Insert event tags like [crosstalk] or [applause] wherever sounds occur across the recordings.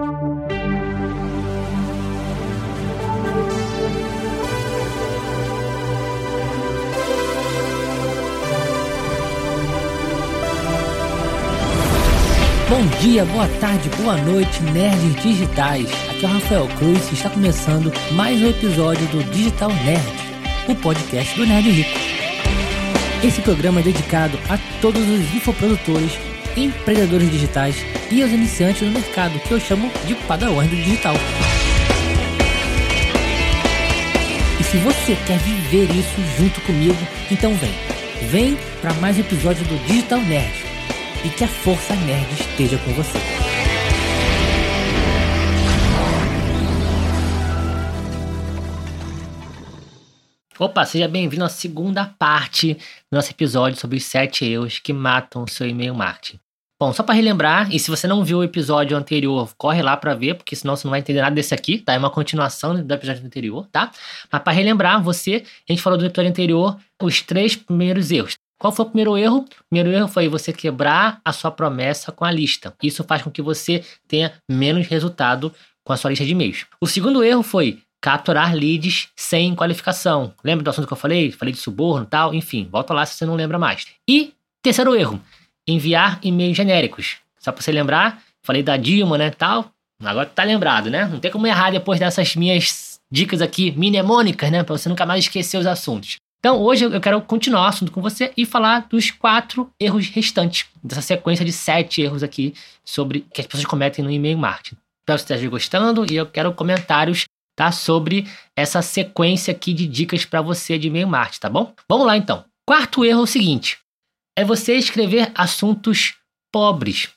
Bom dia, boa tarde, boa noite, nerds digitais. Aqui é o Rafael Cruz e está começando mais um episódio do Digital Nerd, o podcast do Nerd Rico. Esse programa é dedicado a todos os infoprodutores, empreendedores digitais e aos iniciantes no mercado, que eu chamo de padawans do digital. E se você quer viver isso junto comigo, então vem. Vem para mais um episódio do Digital Nerd e que a força nerd esteja com você. Opa, seja bem-vindo à segunda parte do nosso episódio sobre os 7 erros que matam o seu e-mail marketing. Bom, só para relembrar, e se você não viu o episódio anterior, corre lá para ver, porque senão você não vai entender nada desse aqui, tá? É uma continuação do episódio anterior, tá? Mas para relembrar você, a gente falou do episódio anterior os três primeiros erros. Qual foi o primeiro erro? O primeiro erro foi você quebrar a sua promessa com a lista. Isso faz com que você tenha menos resultado com a sua lista de e-mails. O segundo erro foi capturar leads sem qualificação. Lembra do assunto que eu falei? Falei de suborno e tal, enfim, volta lá se você não lembra mais. E terceiro erro, enviar e-mails genéricos. Só para você lembrar, falei da Dilma, né, tal. Agora tá lembrado, né? Não tem como errar depois dessas minhas dicas aqui mnemônicas, né, para você nunca mais esquecer os assuntos. Então, hoje eu quero continuar o assunto com você e falar dos quatro erros restantes, dessa sequência de sete erros aqui sobre que as pessoas cometem no e-mail marketing. Espero que você esteja gostando e eu quero comentários tá, sobre essa sequência aqui de dicas para você de e-mail marketing, tá bom? Vamos lá então. Quarto erro é o seguinte: é você escrever assuntos pobres.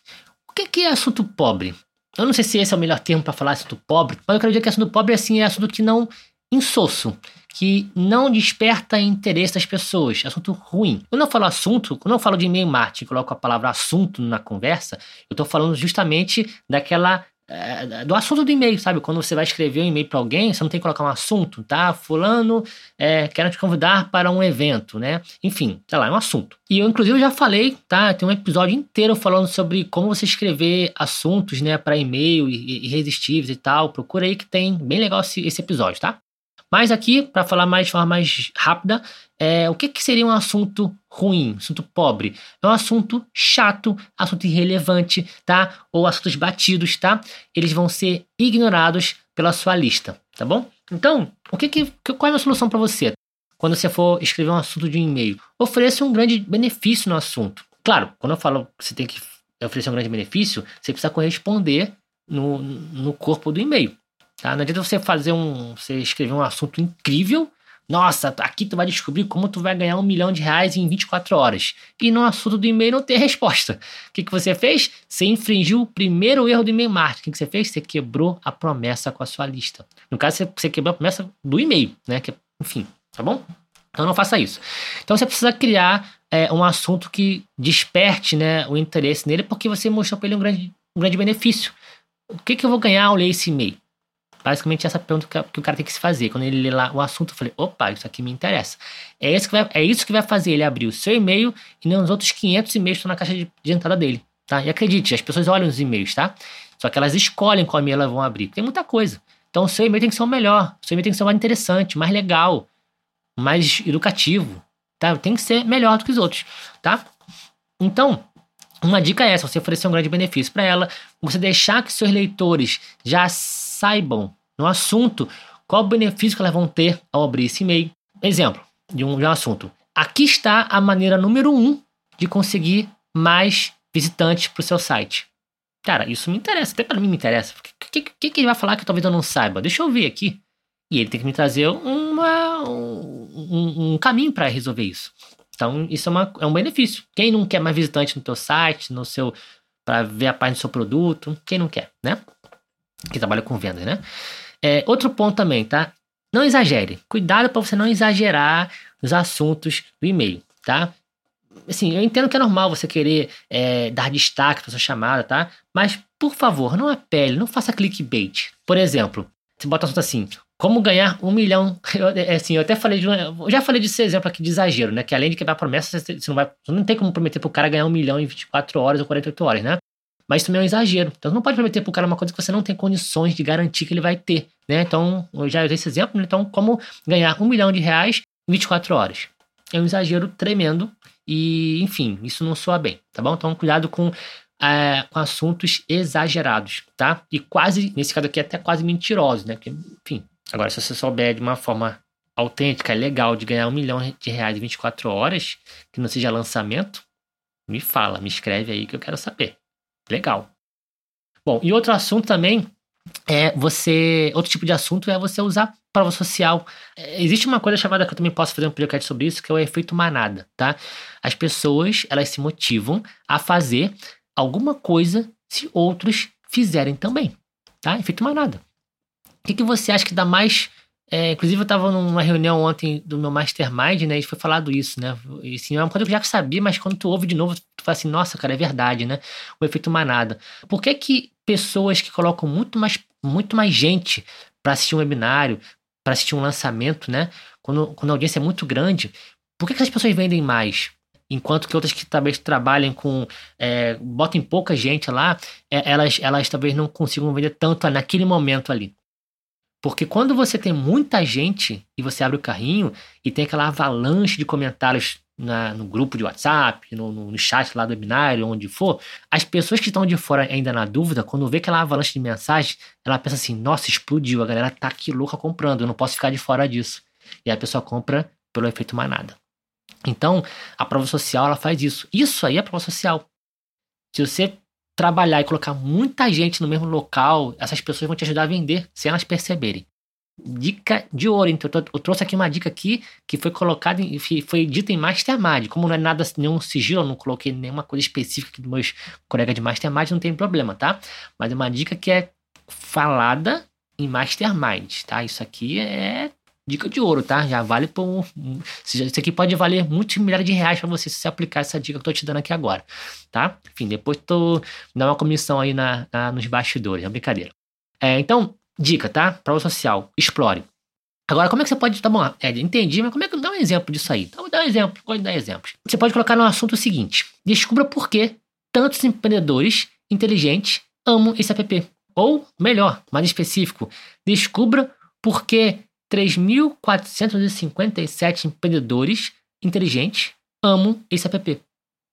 O que é assunto pobre? Eu não sei se esse é o melhor termo para falar assunto pobre, mas eu quero dizer que assunto pobre assim, é assunto que não insosso que não desperta interesse das pessoas. Assunto ruim. Quando eu falo assunto, quando eu falo de e-mail marketing, coloco a palavra assunto na conversa, eu estou falando justamente daquela é, do assunto do e-mail, sabe? Quando você vai escrever um e-mail para alguém, você não tem que colocar um assunto, tá? Fulano, é, quero te convidar para um evento, né? Enfim, sei lá, é um assunto. E eu, inclusive, já falei, tá? Tem um episódio inteiro falando sobre como você escrever assuntos, né, para e-mail irresistíveis e tal. Procura aí que tem bem legal esse, esse episódio, tá? Mas aqui, para falar mais de forma mais rápida, é, o que, que seria um assunto ruim, assunto pobre? É um assunto chato, assunto irrelevante, tá? Ou assuntos batidos, tá? Eles vão ser ignorados pela sua lista, tá bom? Então, o que, que qual é a solução para você? Quando você for escrever um assunto de um e-mail, ofereça um grande benefício no assunto. Claro, quando eu falo que você tem que oferecer um grande benefício, você precisa corresponder no, no corpo do e-mail. Tá? Não adianta você fazer um. Você escrever um assunto incrível. Nossa, aqui tu vai descobrir como tu vai ganhar um milhão de reais em 24 horas. E no assunto do e-mail não tem resposta. O que, que você fez? Você infringiu o primeiro erro do e-mail marketing. O que, que você fez? Você quebrou a promessa com a sua lista. No caso, você, quebrou a promessa do e-mail, né? Que, enfim, tá bom? Então não faça isso. Então você precisa criar é, um assunto que desperte né, o interesse nele, porque você mostrou para ele um grande, um grande benefício. O que, que eu vou ganhar ao ler esse e-mail? Basicamente, essa pergunta que o cara tem que se fazer. Quando ele lê lá o assunto, eu falei: opa, isso aqui me interessa. É isso que vai, é isso que vai fazer ele abrir o seu e-mail e não os outros 500 e-mails que estão na caixa de, de entrada dele. Tá? E acredite, as pessoas olham os e-mails, tá? Só que elas escolhem qual e-mail elas vão abrir. Tem muita coisa. Então, o seu e-mail tem que ser o melhor. O seu e-mail tem que ser mais interessante, mais legal, mais educativo. Tá? Tem que ser melhor do que os outros, tá? Então, uma dica é essa: você oferecer um grande benefício para ela, você deixar que seus leitores já saibam no assunto qual o benefício que elas vão ter ao abrir esse e-mail. Exemplo de um, de um assunto. Aqui está a maneira número um de conseguir mais visitantes para o seu site. Cara, isso me interessa, até para mim me interessa. O que, que, que, ele vai falar que talvez eu não saiba? Deixa eu ver aqui. E ele tem que me trazer uma, um, um caminho para resolver isso. Então, isso é, uma, é um benefício. Quem não quer mais visitante no teu site, no seu para ver a página do seu produto, quem não quer, né? que trabalha com vendas, né? É, outro ponto também, tá? Não exagere. Cuidado para você não exagerar os assuntos do e-mail, tá? Assim, eu entendo que é normal você querer é, dar destaque para sua chamada, tá? Mas, por favor, não apele, não faça clickbait. Por exemplo, você bota assunto assim, como ganhar um milhão. Eu, é, assim, eu até falei de. Eu já falei desse exemplo aqui de exagero, né? Que além de quebrar promessa, você não, vai, você não tem como prometer pro cara ganhar um milhão em 24 horas ou 48 horas, né? mas isso também é um exagero. Então, não pode prometer pro cara uma coisa que você não tem condições de garantir que ele vai ter, né? Então, eu já usei esse exemplo, né? então, como ganhar um milhão de reais em 24 horas? É um exagero tremendo e, enfim, isso não soa bem, tá bom? Então, cuidado com é, com assuntos exagerados, tá? E quase, nesse caso aqui, até quase mentirosos, né? Porque, enfim, agora se você souber de uma forma autêntica, legal, de ganhar um milhão de reais em 24 horas, que não seja lançamento, me fala, me escreve aí que eu quero saber. Legal. Bom, e outro assunto também é você. Outro tipo de assunto é você usar prova social. É, existe uma coisa chamada que eu também posso fazer um podcast sobre isso, que é o efeito manada, tá? As pessoas, elas se motivam a fazer alguma coisa se outros fizerem também, tá? Efeito manada. O que, que você acha que dá mais é, inclusive, eu estava numa reunião ontem do meu Mastermind, né? E foi falado isso, né? E assim, é uma coisa que eu já sabia, mas quando tu ouve de novo, tu fala assim, nossa, cara, é verdade, né? O efeito manada. Por que que pessoas que colocam muito mais, muito mais gente para assistir um webinário, para assistir um lançamento, né? Quando, quando a audiência é muito grande, por que, que as pessoas vendem mais? Enquanto que outras que talvez trabalhem com. É, botem pouca gente lá, é, elas, elas talvez não consigam vender tanto naquele momento ali. Porque quando você tem muita gente e você abre o carrinho e tem aquela avalanche de comentários na, no grupo de WhatsApp, no, no, chat lá do webinário, onde for, as pessoas que estão de fora ainda na dúvida, quando vê aquela avalanche de mensagens, ela pensa assim: nossa, explodiu, a galera tá aqui louca comprando, eu não posso ficar de fora disso. E a pessoa compra pelo efeito manada. Então, a prova social ela faz isso. Isso aí é prova social. Se você trabalhar e colocar muita gente no mesmo local, essas pessoas vão te ajudar a vender sem elas perceberem. Dica de ouro, então eu trouxe aqui uma dica aqui que foi colocada, em, foi dita em Mastermind. Como não é nada, nenhum sigilo, eu não coloquei nenhuma coisa específica dos meus colegas de Mastermind, não tem problema, tá? Mas é uma dica que é falada em Mastermind, tá? Isso aqui é dica de ouro, tá? Já vale por. Isso aqui pode valer muitos milhares de reais para você se você aplicar essa dica que eu tô te dando aqui agora, tá? Enfim, depois tu dá uma comissão aí na, na nos bastidores, é uma brincadeira. É, então, dica, tá? Prova social, explore. Agora, como é que você pode. Tá bom, Ed, entendi, mas como é que dá um exemplo disso aí? Então, dá um exemplo, pode dar exemplos. Você pode colocar no assunto o seguinte: descubra por que tantos empreendedores inteligentes amam esse app. Ou, melhor, mais específico, descubra por que 3.457 empreendedores inteligentes amam esse app.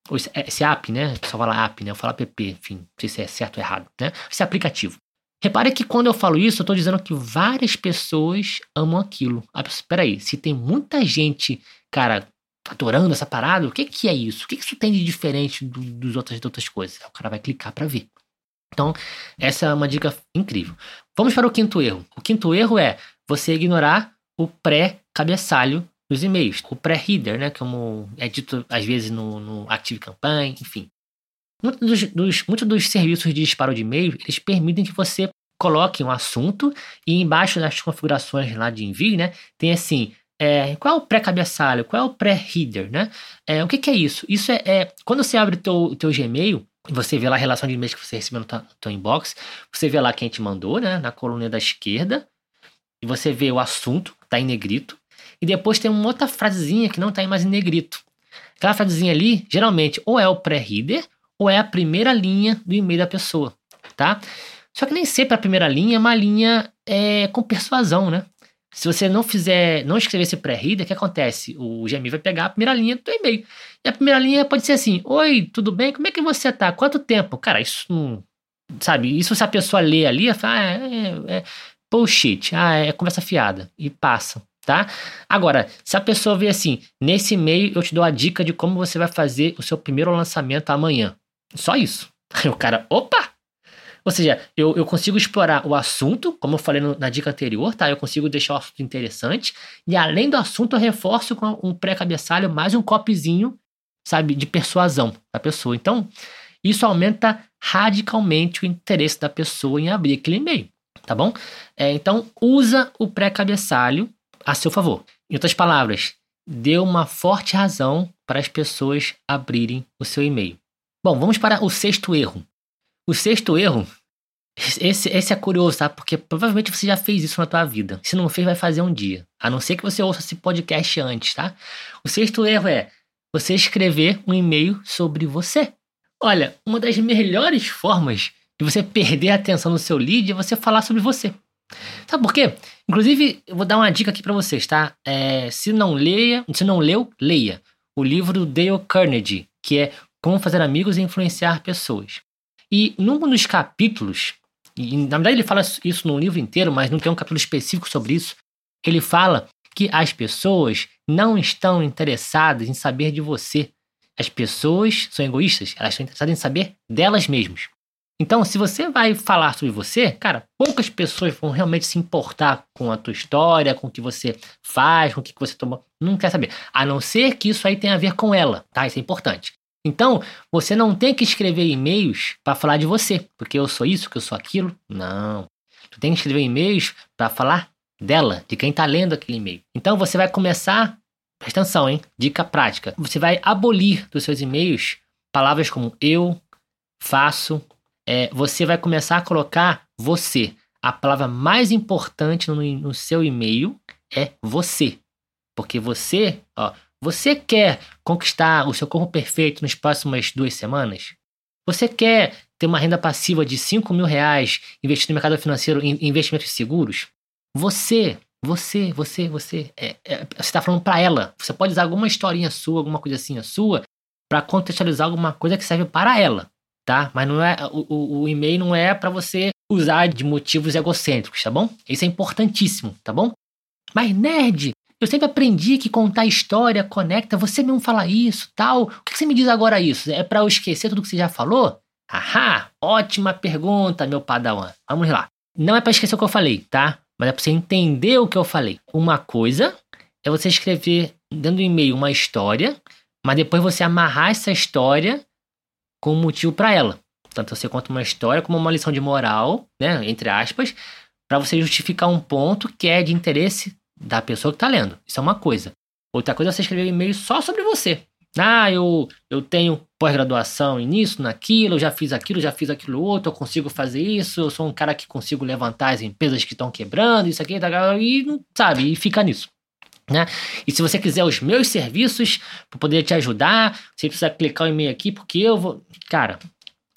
Ou esse, esse app, né? O pessoal fala app, né? Eu falo app, enfim, não sei se é certo ou errado, né? Esse aplicativo. Repare que quando eu falo isso, eu estou dizendo que várias pessoas amam aquilo. Ah, espera aí, se tem muita gente, cara, adorando essa parada, o que, que é isso? O que, que isso tem de diferente do, dos outras, de outras coisas? O cara vai clicar para ver. Então, essa é uma dica incrível. Vamos para o quinto erro. O quinto erro é você ignorar o pré-cabeçalho dos e-mails, o pré-header, né, como é dito às vezes no, no Active Campaign, enfim. Muitos dos, dos, muitos dos serviços de disparo de e-mail, eles permitem que você coloque um assunto e embaixo das configurações lá de envio, né, tem assim, é, qual é o pré-cabeçalho, qual é o pré-header, né? É, o que, que, é isso? Isso é, é quando você abre o teu, teu Gmail, você vê lá a relação de e-mails que você recebeu no teu inbox, você vê lá quem te mandou, né, na coluna da esquerda, e você vê o assunto, tá em negrito, e depois tem uma outra frasezinha que não tá mais em negrito. Aquela frasezinha ali, geralmente, ou é o pré-reader, ou é a primeira linha do e-mail da pessoa, tá? Só que nem sempre a primeira linha é uma linha é, com persuasão, né? Se você não fizer, não escrever esse pré-reader, o que acontece? O Gmail vai pegar a primeira linha do e-mail. E a primeira linha pode ser assim: Oi, tudo bem? Como é que você tá? Quanto tempo? Cara, isso não. Sabe? Isso se a pessoa lê ali, fala, ah, é, é, bullshit, ah, é conversa fiada, e passa, tá? Agora, se a pessoa vê assim, nesse e-mail eu te dou a dica de como você vai fazer o seu primeiro lançamento amanhã. Só isso. Aí [laughs] o cara, opa! Ou seja, eu, eu consigo explorar o assunto, como eu falei no, na dica anterior, tá? Eu consigo deixar o assunto interessante. E além do assunto, eu reforço com um pré-cabeçalho, mais um copizinho, sabe, de persuasão da pessoa. Então, isso aumenta radicalmente o interesse da pessoa em abrir aquele e-mail tá bom? É, então, usa o pré-cabeçalho a seu favor. Em outras palavras, dê uma forte razão para as pessoas abrirem o seu e-mail. Bom, vamos para o sexto erro. O sexto erro, esse, esse é curioso, tá? Porque provavelmente você já fez isso na tua vida. Se não fez, vai fazer um dia. A não ser que você ouça esse podcast antes, tá? O sexto erro é você escrever um e-mail sobre você. Olha, uma das melhores formas de você perder a atenção do seu lead é você falar sobre você. Sabe por quê? Inclusive, eu vou dar uma dica aqui para vocês, tá? É, se não leia, se não leu, leia o livro do Dale Carnegie, que é Como Fazer Amigos e Influenciar Pessoas. E num dos capítulos, e na verdade ele fala isso no livro inteiro, mas não tem um capítulo específico sobre isso, ele fala que as pessoas não estão interessadas em saber de você. As pessoas são egoístas, elas estão interessadas em saber delas mesmas. Então, se você vai falar sobre você, cara, poucas pessoas vão realmente se importar com a tua história, com o que você faz, com o que você toma. Não quer saber. A não ser que isso aí tenha a ver com ela, tá? Isso é importante. Então, você não tem que escrever e-mails para falar de você, porque eu sou isso, que eu sou aquilo. Não. Tu tem que escrever e-mails para falar dela, de quem está lendo aquele e-mail. Então, você vai começar, presta atenção, hein? Dica prática. Você vai abolir dos seus e-mails palavras como eu, faço, é, você vai começar a colocar você. A palavra mais importante no, no seu e-mail é você. Porque você, ó, você quer conquistar o seu corpo perfeito nas próximas duas semanas? Você quer ter uma renda passiva de 5 mil reais investido no mercado financeiro em investimentos seguros? Você, você, você, você, é, é, você está falando para ela. Você pode usar alguma historinha sua, alguma coisa assim sua, para contextualizar alguma coisa que serve para ela tá? Mas não é o, o, e-mail não é para você usar de motivos egocêntricos, tá bom? Isso é importantíssimo, tá bom? Mas nerd, eu sempre aprendi que contar história conecta. Você mesmo fala isso, tal. O que você me diz agora isso? É para eu esquecer tudo que você já falou? Ahá, ótima pergunta, meu padawan. Vamos lá. Não é para esquecer o que eu falei, tá? Mas é para você entender o que eu falei. Uma coisa é você escrever dentro do e-mail uma história, mas depois você amarrar essa história com um motivo para ela. Tanto você conta uma história como uma lição de moral, né, entre aspas, para você justificar um ponto que é de interesse da pessoa que está lendo. Isso é uma coisa. Outra coisa é você escrever um e-mail só sobre você. Ah, eu, eu tenho pós-graduação nisso, naquilo, eu já fiz aquilo, já fiz aquilo outro, eu consigo fazer isso, eu sou um cara que consigo levantar as empresas que estão quebrando, isso aqui, tá, e sabe, e fica nisso. Né? E se você quiser os meus serviços para poder te ajudar, você precisa clicar o e-mail aqui, porque eu vou. Cara,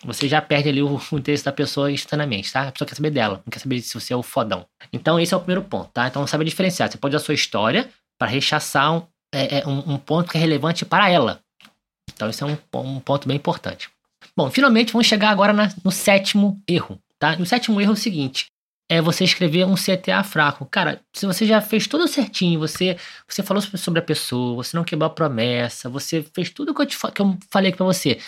você já perde ali o, interesse da pessoa instantaneamente, tá? A pessoa quer saber dela, não quer saber se você é o fodão. Então, esse é o primeiro ponto, tá? Então, sabe diferenciar. Você pode usar a sua história para rechaçar um, é, é, um, um, ponto que é relevante para ela. Então, esse é um, um ponto bem importante. Bom, finalmente, vamos chegar agora na, no sétimo erro, tá? E o sétimo erro é o seguinte: é você escrever um CTA fraco. Cara, se você já fez tudo certinho, você você falou sobre a pessoa, você não quebrou a promessa, você fez tudo que eu, te, que eu falei para você.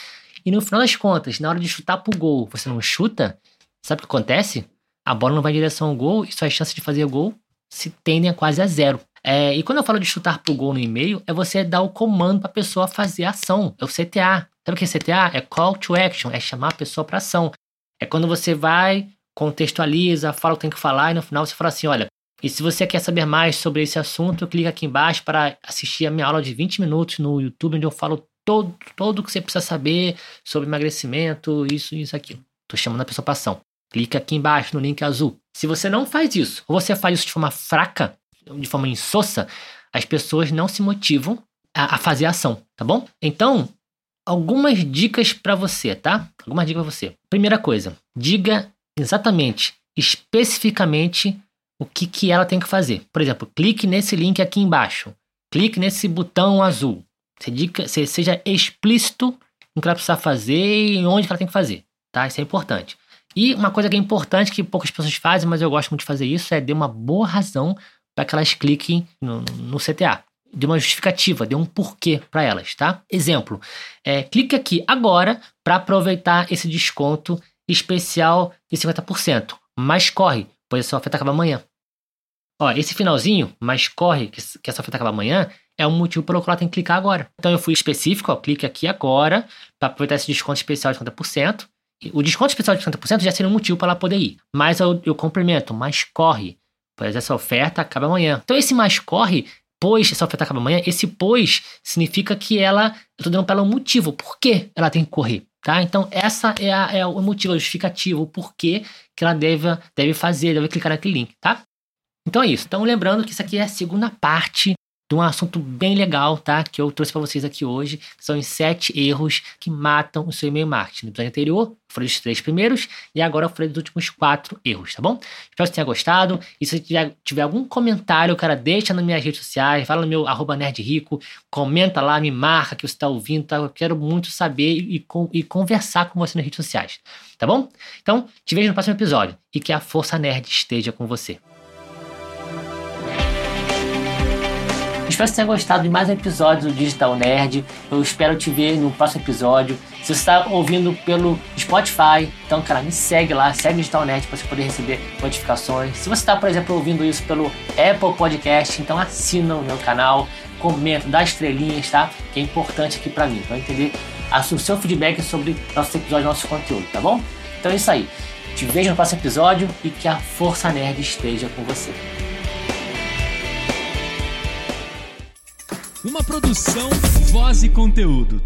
E no final das contas, na hora de chutar pro gol, você não chuta, sabe o que acontece? A bola não vai em direção ao gol e suas chances de fazer gol se tendem a quase a zero. É, e quando eu falo de chutar pro gol no e-mail, é você dar o comando para a pessoa fazer a ação. É o CTA. Sabe o que é CTA? É call to action, é chamar a pessoa para ação. É quando você vai contextualiza, fala o que tem que falar e no final você fala assim: olha, e se você quer saber mais sobre esse assunto, clica aqui embaixo para assistir a minha aula de 20 minutos no YouTube, onde eu falo todo, todo o que você precisa saber sobre emagrecimento, isso, isso, aquilo. Tô chamando a pessoa para ação. Clica aqui embaixo no link azul. Se você não faz isso, ou você faz isso de forma fraca, de forma insossa, as pessoas não se motivam a, a fazer a ação, tá bom? Então, algumas dicas para você, tá? Algumas dicas para você. Primeira coisa, diga exatamente, especificamente o que, que ela tem que fazer. Por exemplo, clique nesse link aqui embaixo. Clique nesse botão azul. Você dica, você seja explícito no que ela precisa fazer e onde ela tem que fazer. Tá? Isso é importante. E uma coisa que é importante, que poucas pessoas fazem, mas eu gosto muito de fazer isso, é dar uma boa razão para que elas cliquem no, no CTA. Dê uma justificativa, dê um porquê para elas, tá? Exemplo, é, clique aqui agora para aproveitar esse desconto especial de 50%. Mas corre, pois essa oferta acaba amanhã. Ó, esse finalzinho, mas corre, que essa oferta acaba amanhã, é um motivo pelo qual ela tem que clicar agora. Então eu fui específico, ó, clique aqui agora para aproveitar esse desconto especial de 50%. O desconto especial de 50% já seria um motivo para ela poder ir. Mas eu, eu complemento, mas corre, pois essa oferta acaba amanhã. Então esse mais corre, pois essa oferta acaba amanhã, esse pois significa que ela, eu tô dando para ela um motivo, por que ela tem que correr. Tá? Então, essa é, a, é o motivo, a justificativa, o porquê que ela deve, deve fazer, deve clicar naquele link, tá? Então é isso. Então, lembrando que isso aqui é a segunda parte de um assunto bem legal, tá? Que eu trouxe para vocês aqui hoje. São os sete erros que matam o seu e-mail marketing. No episódio anterior, foram os três primeiros e agora falei dos últimos quatro erros, tá bom? Espero que você tenha gostado. E se tiver, tiver algum comentário, cara, deixa nas minhas redes sociais, fala no meu arroba nerdrico, comenta lá, me marca que você está ouvindo, tá? Eu quero muito saber e, e conversar com você nas redes sociais, tá bom? Então, te vejo no próximo episódio e que a Força Nerd esteja com você. Espero que você tenha gostado de mais um episódio do Digital Nerd. Eu espero te ver no próximo episódio. Se você está ouvindo pelo Spotify, então, cara, me segue lá, segue o Digital Nerd para você poder receber notificações. Se você está, por exemplo, ouvindo isso pelo Apple Podcast, então assina o meu canal, comenta, dá estrelinhas, tá? Que é importante aqui para mim, para entender o seu feedback sobre nosso episódio, nosso conteúdo, tá bom? Então é isso aí. Te vejo no próximo episódio e que a Força Nerd esteja com você. Uma produção, voz e conteúdo.